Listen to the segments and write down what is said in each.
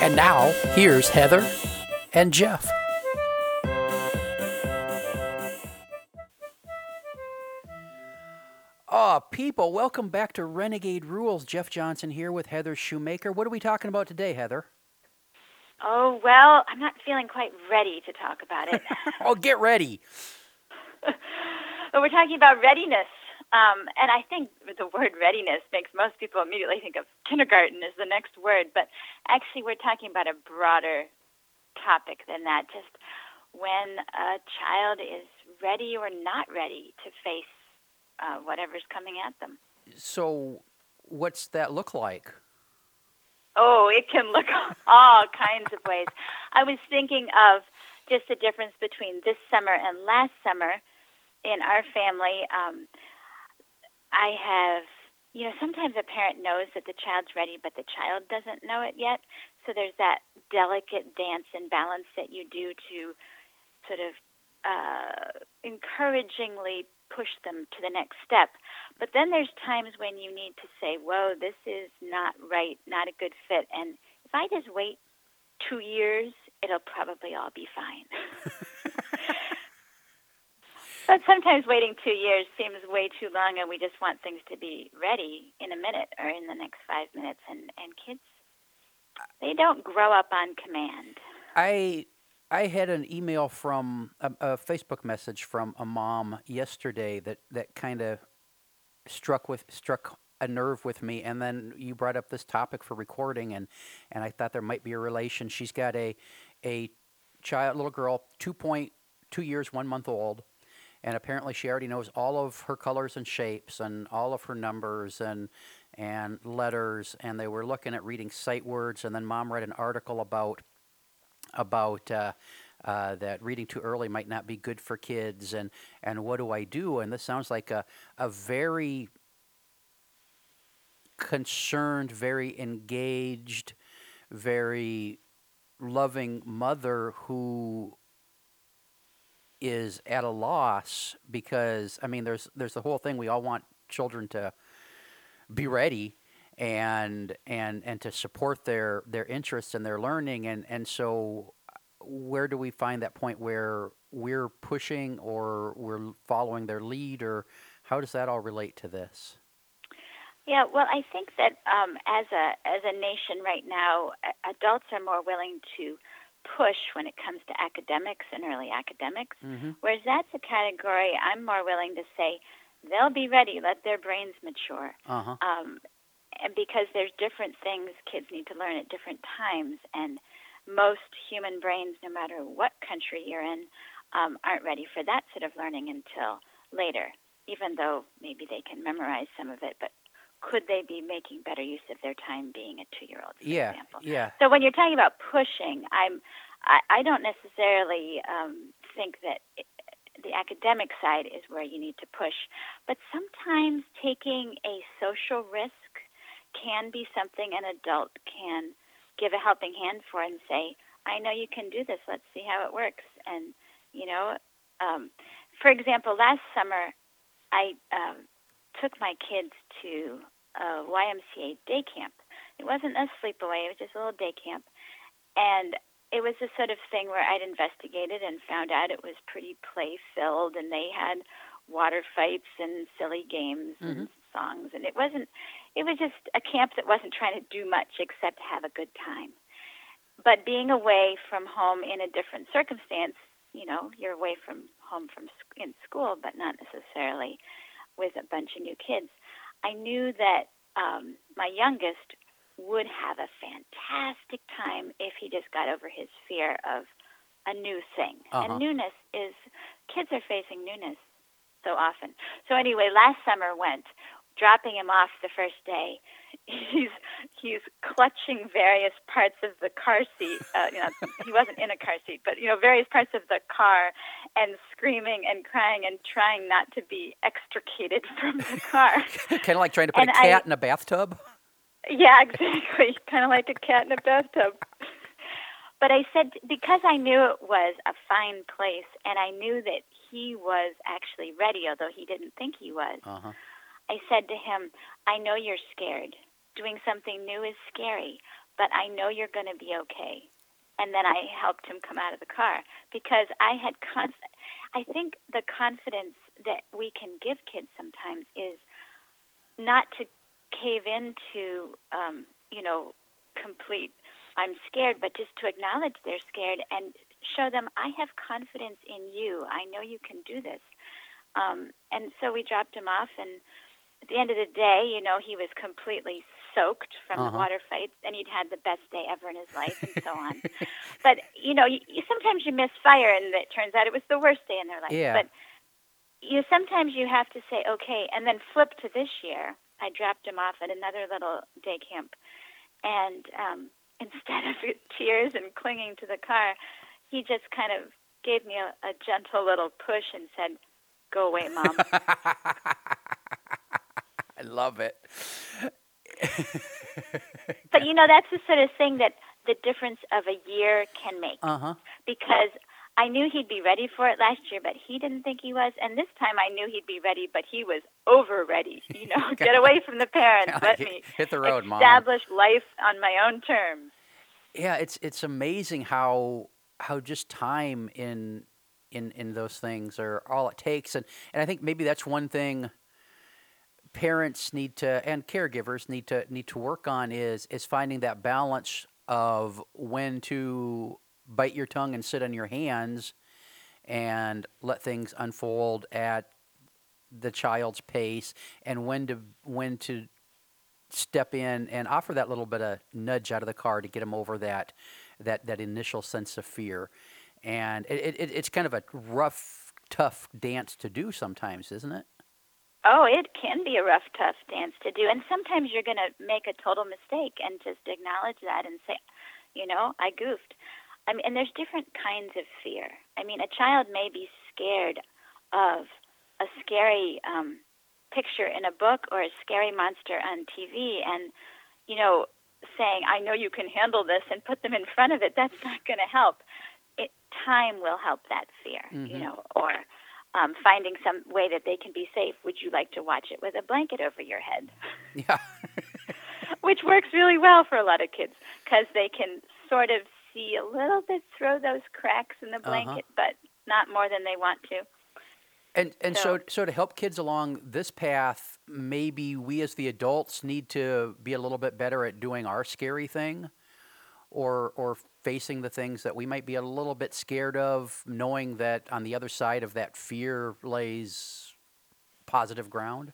And now, here's Heather and Jeff. Oh, people, welcome back to Renegade Rules. Jeff Johnson here with Heather Shoemaker. What are we talking about today, Heather? Oh, well, I'm not feeling quite ready to talk about it. oh, get ready. but we're talking about readiness. Um, and I think the word readiness makes most people immediately think of kindergarten as the next word. But actually, we're talking about a broader topic than that. Just when a child is ready or not ready to face uh, whatever's coming at them. So, what's that look like? Oh, it can look all kinds of ways. I was thinking of just the difference between this summer and last summer in our family. Um, I have, you know, sometimes a parent knows that the child's ready, but the child doesn't know it yet. So there's that delicate dance and balance that you do to sort of uh, encouragingly push them to the next step. But then there's times when you need to say, whoa, this is not right, not a good fit. And if I just wait two years, it'll probably all be fine. But sometimes waiting two years seems way too long, and we just want things to be ready in a minute or in the next five minutes. And, and kids, they don't grow up on command. I I had an email from a, a Facebook message from a mom yesterday that, that kind of struck with struck a nerve with me and then you brought up this topic for recording and and I thought there might be a relation. She's got a a child little girl, two point two years, one month old, and apparently she already knows all of her colors and shapes and all of her numbers and and letters and they were looking at reading sight words and then mom read an article about about uh, uh, that reading too early might not be good for kids and and what do I do? And this sounds like a a very concerned very engaged very loving mother who is at a loss because I mean there's there's the whole thing we all want children to be ready and and and to support their their interests and their learning. And and so where do we find that point where we're pushing or we're following their lead or how does that all relate to this? Yeah, well, I think that um, as a as a nation right now, adults are more willing to push when it comes to academics and early academics, mm-hmm. whereas that's a category I'm more willing to say they'll be ready, let their brains mature. Uh-huh. Um, and because there's different things kids need to learn at different times, and most human brains, no matter what country you're in, um, aren't ready for that sort of learning until later, even though maybe they can memorize some of it. But could they be making better use of their time being a two year old, for yeah, example? Yeah. So when you're talking about pushing, I'm I, I don't necessarily um, think that it, the academic side is where you need to push, but sometimes taking a social risk can be something an adult can give a helping hand for and say, I know you can do this. Let's see how it works. And, you know, um, for example, last summer I um, took my kids to a YMCA day camp. It wasn't a sleepaway; it was just a little day camp, and it was the sort of thing where I'd investigated and found out it was pretty play filled, and they had water fights and silly games mm-hmm. and songs, and it wasn't. It was just a camp that wasn't trying to do much except have a good time. But being away from home in a different circumstance, you know, you're away from home from in school, but not necessarily with a bunch of new kids. I knew that um, my youngest would have a fantastic time if he just got over his fear of a new thing. Uh-huh. And newness is kids are facing newness so often. So anyway, last summer went dropping him off the first day, he's he's clutching various parts of the car seat. Uh, you know, he wasn't in a car seat, but you know, various parts of the car, and screaming and crying and trying not to be extricated from the car. kind of like trying to put And a cat I- in a bathtub. Yeah, exactly. kind of like a cat in a bathtub. But I said because I knew it was a fine place, and I knew that he was actually ready, although he didn't think he was. Uh huh. I said to him, I know you're scared. Doing something new is scary, but I know you're going to be okay. And then I helped him come out of the car because I had conf- I think the confidence that we can give kids sometimes is not to cave into, um, you know, complete I'm scared, but just to acknowledge they're scared and show them I have confidence in you. I know you can do this. Um, and so we dropped him off, and the end of the day, you know, he was completely soaked from the Uh-huh. water fights, and he'd had the best day ever in his life, and so on. but you know, you, you sometimes you miss fire, and it turns out it was the worst day in their life. Yeah. But you sometimes you have to say okay, and then flip to this year. I dropped him off at another little day camp, and um, instead of tears and clinging to the car, he just kind of gave me a, a gentle little push and said, "Go away, mom." I love it. but you know, that's the sort of thing that the difference of a year can make. Uh huh. because I knew he'd be ready for it last year, but he didn't think he was. And this time I knew he'd be ready, but he was over ready. You know, get away from the parents. Let hit- me hit the road, Mom. establish life on my own terms. Yeah, it's it's amazing how how just time in in in those things are all it takes, and and I think maybe that's one thing parents need to and caregivers need to need to work on is is finding that balance of when to bite your tongue and sit on your hands and let things unfold at the child's pace and when to when to step in and offer that little bit of nudge out of the car to get them over that that that initial sense of fear. And it, it, it's kind of a rough tough dance to do sometimes isn't it Oh, it can be a rough, tough dance to do. And sometimes you're going to make a total mistake and just acknowledge that and say, you know, I goofed. I mean, and there's different kinds of fear. I mean, a child may be scared of a scary um, picture in a book or a scary monster on TV, and you know, saying, "I know you can handle this," and put them in front of it. That's not going to help. It time will help that fear, you Mhm. know, or um, finding some way that they can be safe. Would you like to watch it with a blanket over your head? yeah Which works really well for a lot of kids because they can sort of see a little bit through those cracks in the Uh-huh. blanket, but not more than they want to. and and so, So- so to help kids along this path maybe we as the adults need to be a little bit better at doing our scary thing or or facing the things that we might be a little bit scared of knowing that on the other side of that fear lays positive ground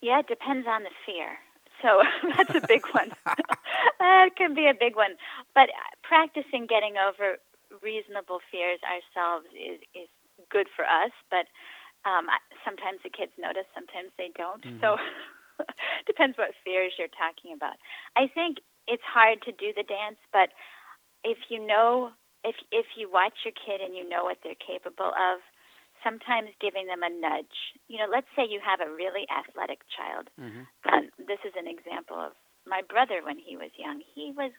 Yeah, it depends on the fear. So that's a big one. that can be a big one. But practicing getting over reasonable fears ourselves is, is good for us. But um, sometimes the kids notice, sometimes they don't. So depends what fears you're talking about. I think it's hard to do the dance, but if you know, if if you watch your kid and you know what they're capable of, sometimes giving them a nudge. You know, let's say you have a really athletic child. Mhm. Um, this is an example of my brother when he was young. He was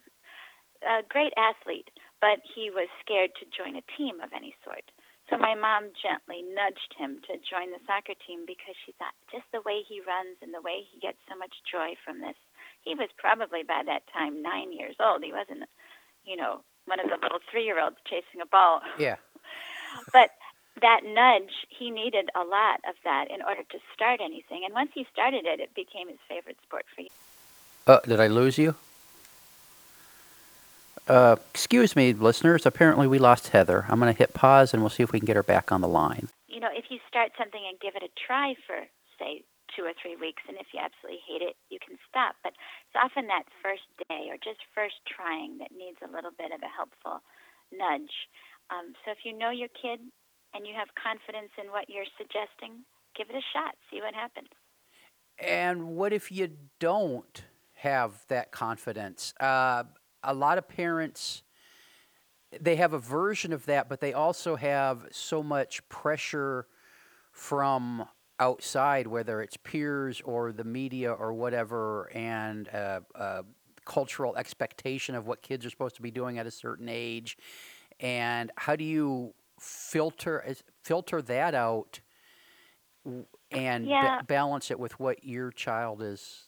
a great athlete, but he was scared to join a team of any sort. So my mom gently nudged him to join the soccer team because she thought just the way he runs and the way he gets so much joy from this. He was probably by that time nine years old. He wasn't, you know, one of the little three year olds chasing a ball. yeah But that nudge, he needed a lot of that in order to start anything. And once he started it, it became his favorite sport for years. Uh, did I lose you? Uh, excuse me, listeners. Apparently, we lost Heather. I'm going to hit pause and we'll see if we can get her back on the line. You know, if you start something and give it a try for, say, two or three weeks, and if you absolutely hate it, you can stop. But it's often that first day or just first trying that needs a little bit of a helpful nudge. Um, so if you know your kid and you have confidence in what you're suggesting, give it a shot. See what happens. And what if you don't have that confidence? Uh, a lot of parents they have a version of that, but they also have so much pressure from outside, whether it's peers or the media or whatever, and uh, uh, cultural expectation of what kids are supposed to be doing at a certain age. And how do you filter filter that out and ba- Yeah. balance it with what your child is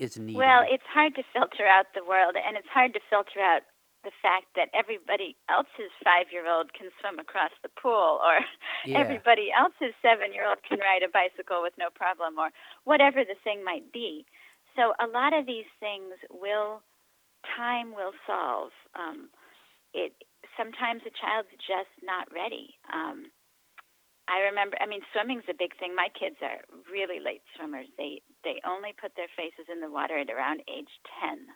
is needing? Well, it's hard to filter out the world, and it's hard to filter out the fact that everybody else's five year old can swim across the pool, or yeah, everybody else's seven year old can ride a bicycle with no problem, or whatever the thing might be. So, a lot of these things will, time will solve. Um, it sometimes a child's just not ready. Um, I remember. I mean, swimming's a big thing. My kids are really late swimmers. They they only put their faces in the water at around age ten.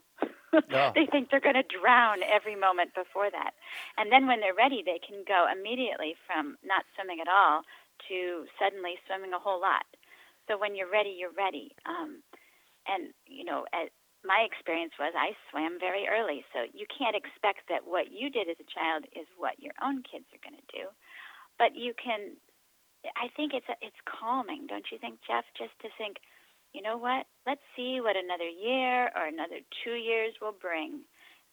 They think they're going to drown every moment before that, and then when they're ready, they can go immediately from not swimming at all to suddenly swimming a whole lot. So when you're ready, you're ready. Um, and you know, as, my experience was I swam very early, so you can't expect that what you did as a child is what your own kids are going to do. But you can I think it's it's calming, don't you think, Jeff? Just to think, you know what? Let's see what another year or another two years will bring.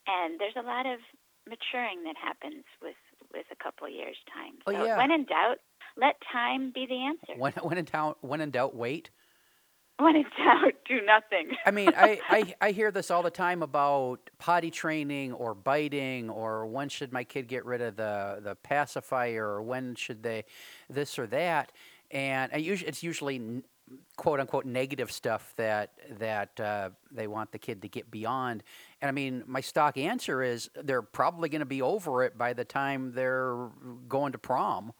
And there's a lot of maturing that happens with with a couple years time. Oh, So yeah. when in doubt, let time be the answer. when when in doubt, when in doubt, wait. When in doubt, do nothing. I mean, I, I, I hear this all the time about potty training or biting or when should my kid get rid of the, the pacifier or when should they this or that. And I usually, it's usually quote unquote negative stuff that that uh, they want the kid to get beyond. And I mean, my stock answer is they're probably going to be over it by the time they're going to prom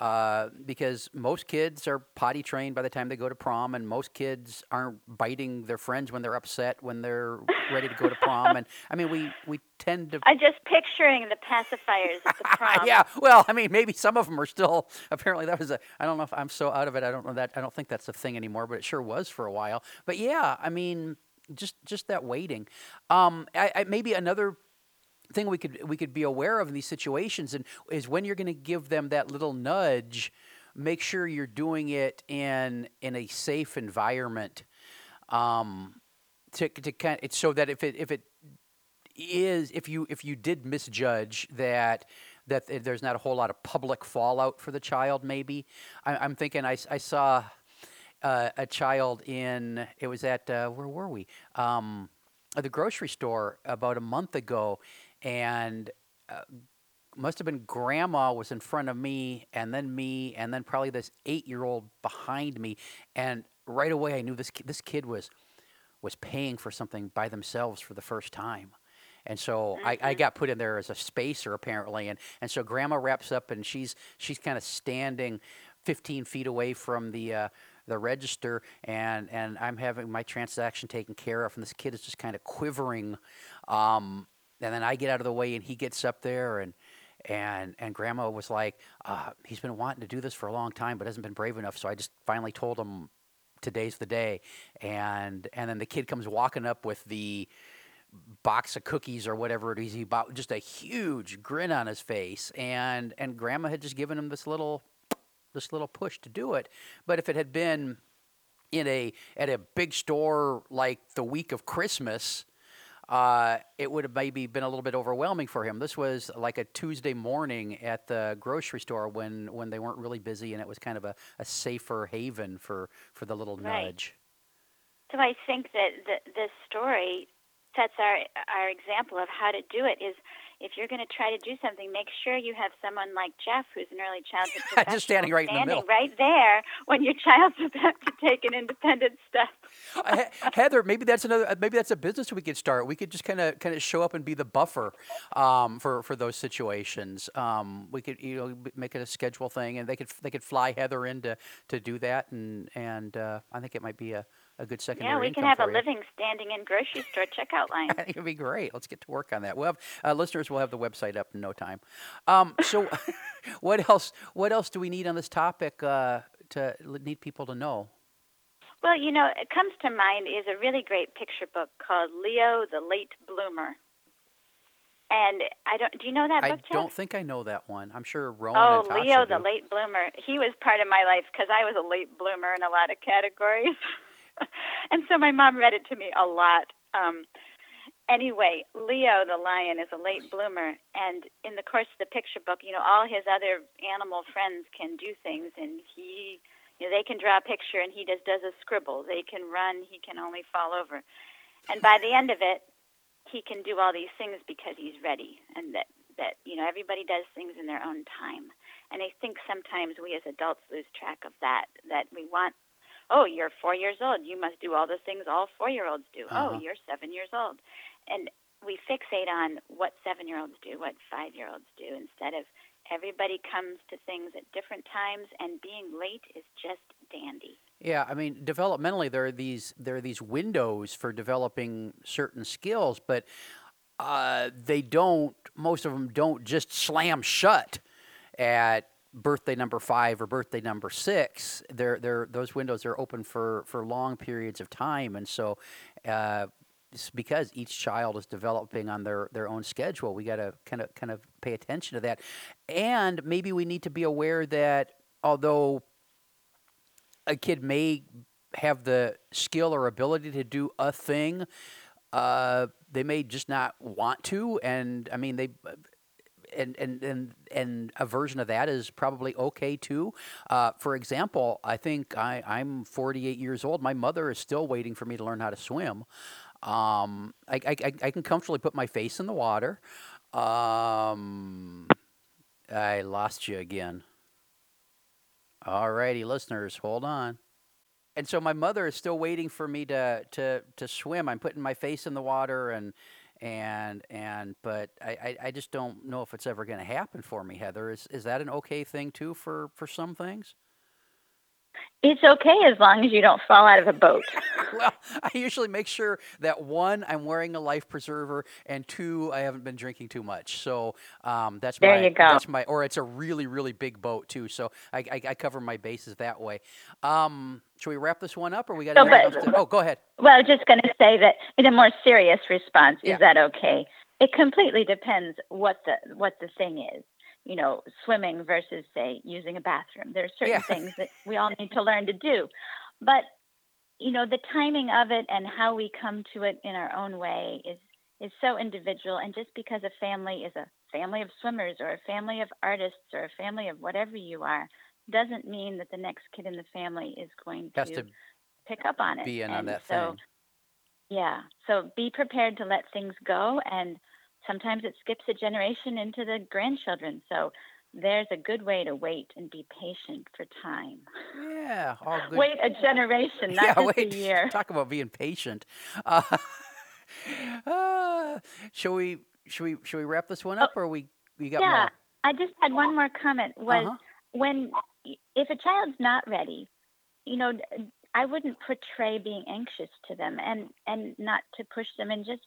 uh, because most kids are potty trained by the time they go to prom, and most kids aren't biting their friends when they're upset when they're ready to go to prom. And I mean, we we tend to. I'm just picturing the pacifiers at the prom. yeah, well, I mean, maybe some of them are still. Apparently, that was a. I don't know if I'm so out of it. I don't know that. I don't think that's a thing anymore, but it sure was for a while. But yeah, I mean, just just that waiting. Um, I, I maybe another thing we could we could be aware of in these situations and is when you're going to give them that little nudge make sure you're doing it in in a safe environment um to to kind it's so that if it if it is if you if you did misjudge that that there's not a whole lot of public fallout for the child maybe. I, i'm thinking I, I saw uh, a child in it was at uh, where were we? Um, the grocery store about a month ago and uh, must have been grandma was in front of me and then me and then probably this eight year old behind me and right away i knew this this kid was was paying for something by themselves for the first time. And so I, I got put in there as a spacer apparently and, and so grandma wraps up and she's she's kind of standing 15 feet away from the uh, the register and and I'm having my transaction taken care of and this kid is just kind of quivering um, and then I get out of the way and he gets up there and and and grandma was like uh, he's been wanting to do this for a long time but hasn't been brave enough. So I just finally told him today's the day. And and then the kid comes walking up with the box of cookies or whatever it is he bought just a huge grin on his face. And and grandma had just given him this little this little push to do it. But if it had been in a at a big store like the week of christmas uh, it would have maybe been a little bit overwhelming for him. This was like a Tuesday morning at the grocery store when, when they weren't really busy, and it was kind of a, a safer haven for, for the little Right. nudge. So I think that the, this story sets our our example of how to do it. Is if you're going to try to do something, make sure you have someone like Jeff, who's an early childhood professional, Just standing right in the standing middle. right there when your child's about to take an independent step. Uh, Heather, maybe that's another. uh, Maybe that's a business we could start. We could just kind of kind of show up and be the buffer um, for for those situations. Um, we could you know make it a schedule thing, and they could they could fly Heather in to, to do that, and and uh, I think it might be a, a good secondary Yeah, we can have a living standing in grocery store checkout line. I it'd be great. Let's get to work on that. We'll have uh, listeners. will have the website up in no time. Um, so, what else? What else do we need on this topic uh, to need people to know? Well, you know, it comes to mind is a really great picture book called Leo the Late Bloomer. And I don't. Do you know that I book? Jeff? don't think I know that one. I'm sure Rowan Oh, Leo the late bloomer. He was part of my life because I was a late bloomer in a lot of categories. and so my mom read it to me a lot. Um, anyway, Leo the lion is a late bloomer. And in the course of the picture book, you know, all his other animal friends can do things. And he, you know, they can draw a picture and he just does a scribble. They can run, he can only fall over. And by the end of it, he can do all these things because he's ready and that that you know everybody does things in their own time and i think sometimes we as adults lose track of that that we want oh you're four years old you must do all the things all four year olds do Uh-huh. oh you're seven years old and we fixate on what seven year olds do what five year olds do instead of everybody comes to things at different times and being late is just dandy Yeah, I mean, developmentally, there are these there are these windows for developing certain skills, but uh, they don't. Most of them don't just slam shut at birthday number five or birthday number six. They're, they're, those windows are open for, for long periods of time, and so uh, because each child is developing on their, their own schedule. We got to kind of kind of pay attention to that, and maybe we need to be aware that although a kid may have the skill or ability to do a thing, uh, they may just not want to. And I mean, they. And, and, and, and a version of that is probably okay too. Uh, for example, I think I, I'm 48 years old. My mother is still waiting for me to learn how to swim. Um, I, I, I- can comfortably put my face in the water. Um, I lost you again. All righty, listeners, hold on. And so my mother is still waiting for me to to to swim. I'm putting my face in the water and and and but I, I, just don't know if it's ever going to happen for me, Heather. Is is that an okay thing too for for some things? It's okay as long as you don't fall out of a boat well, I usually make sure that one, I'm wearing a life preserver, and two, I haven't been drinking too much. So um, that's There my you go. that's my or it's a really really big boat too. So I, I, I cover my bases that way. Um, should we wrap this one up, or we got but- to? Oh, go ahead. Well, just going to say that in a more serious response, Yeah. is that okay? It completely depends what the what the thing is. You know, swimming versus say using a bathroom. There are certain Yeah. things that we all need to learn to do, but you know, the timing of it and how we come to it in our own way is is so individual. And just because a family is a family of swimmers or a family of artists or a family of whatever you are, doesn't mean that the next kid in the family is going to to pick up on it. be in on that so, thing. yeah. So be prepared to let things go. And sometimes it skips a generation into the grandchildren. So there's a good way to wait and be patient for time. Yeah, all good. Wait a generation, not yeah, just wait. a year. Talk about being patient. Uh, uh, shall we? Should we? Should we wrap this one up, or we? We got Oh, yeah. more. I just had one more comment was Uh-huh. when if a child's not ready, you know, I wouldn't portray being anxious to them and and not to push them and just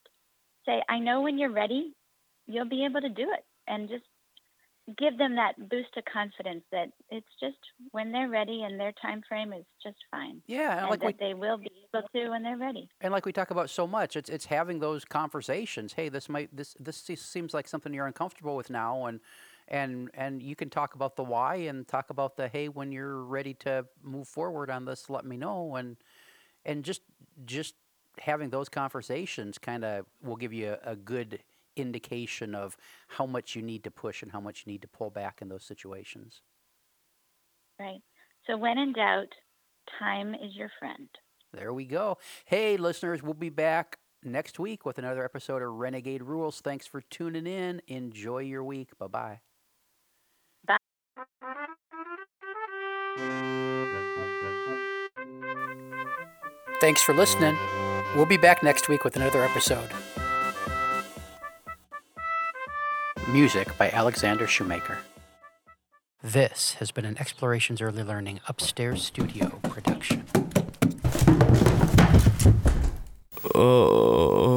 say, I know when you're ready, you'll be able to do it and just give them that boost of confidence that it's just when they're ready and their time frame is just fine. Yeah, and like we that they will be able to when they're ready. and like we talk about so much, it's it's having those conversations. Hey, this might this this seems like something you're uncomfortable with now, and and and you can talk about the why and talk about the hey, when you're ready to move forward on this, let me know, and and just just having those conversations kind of will give you a, a good indication of how much you need to push and how much you need to pull back in those situations. Right. So when in doubt, time is your friend. There we go. Hey, listeners, we'll be back next week with another episode of Renegade Rules. Thanks for tuning in. Enjoy your week. Bye bye. Thanks for listening. We'll be back next week with another episode. Music by Alexander Shoemaker. This has been an Explorations Early Learning Upstairs Studio production. Oh.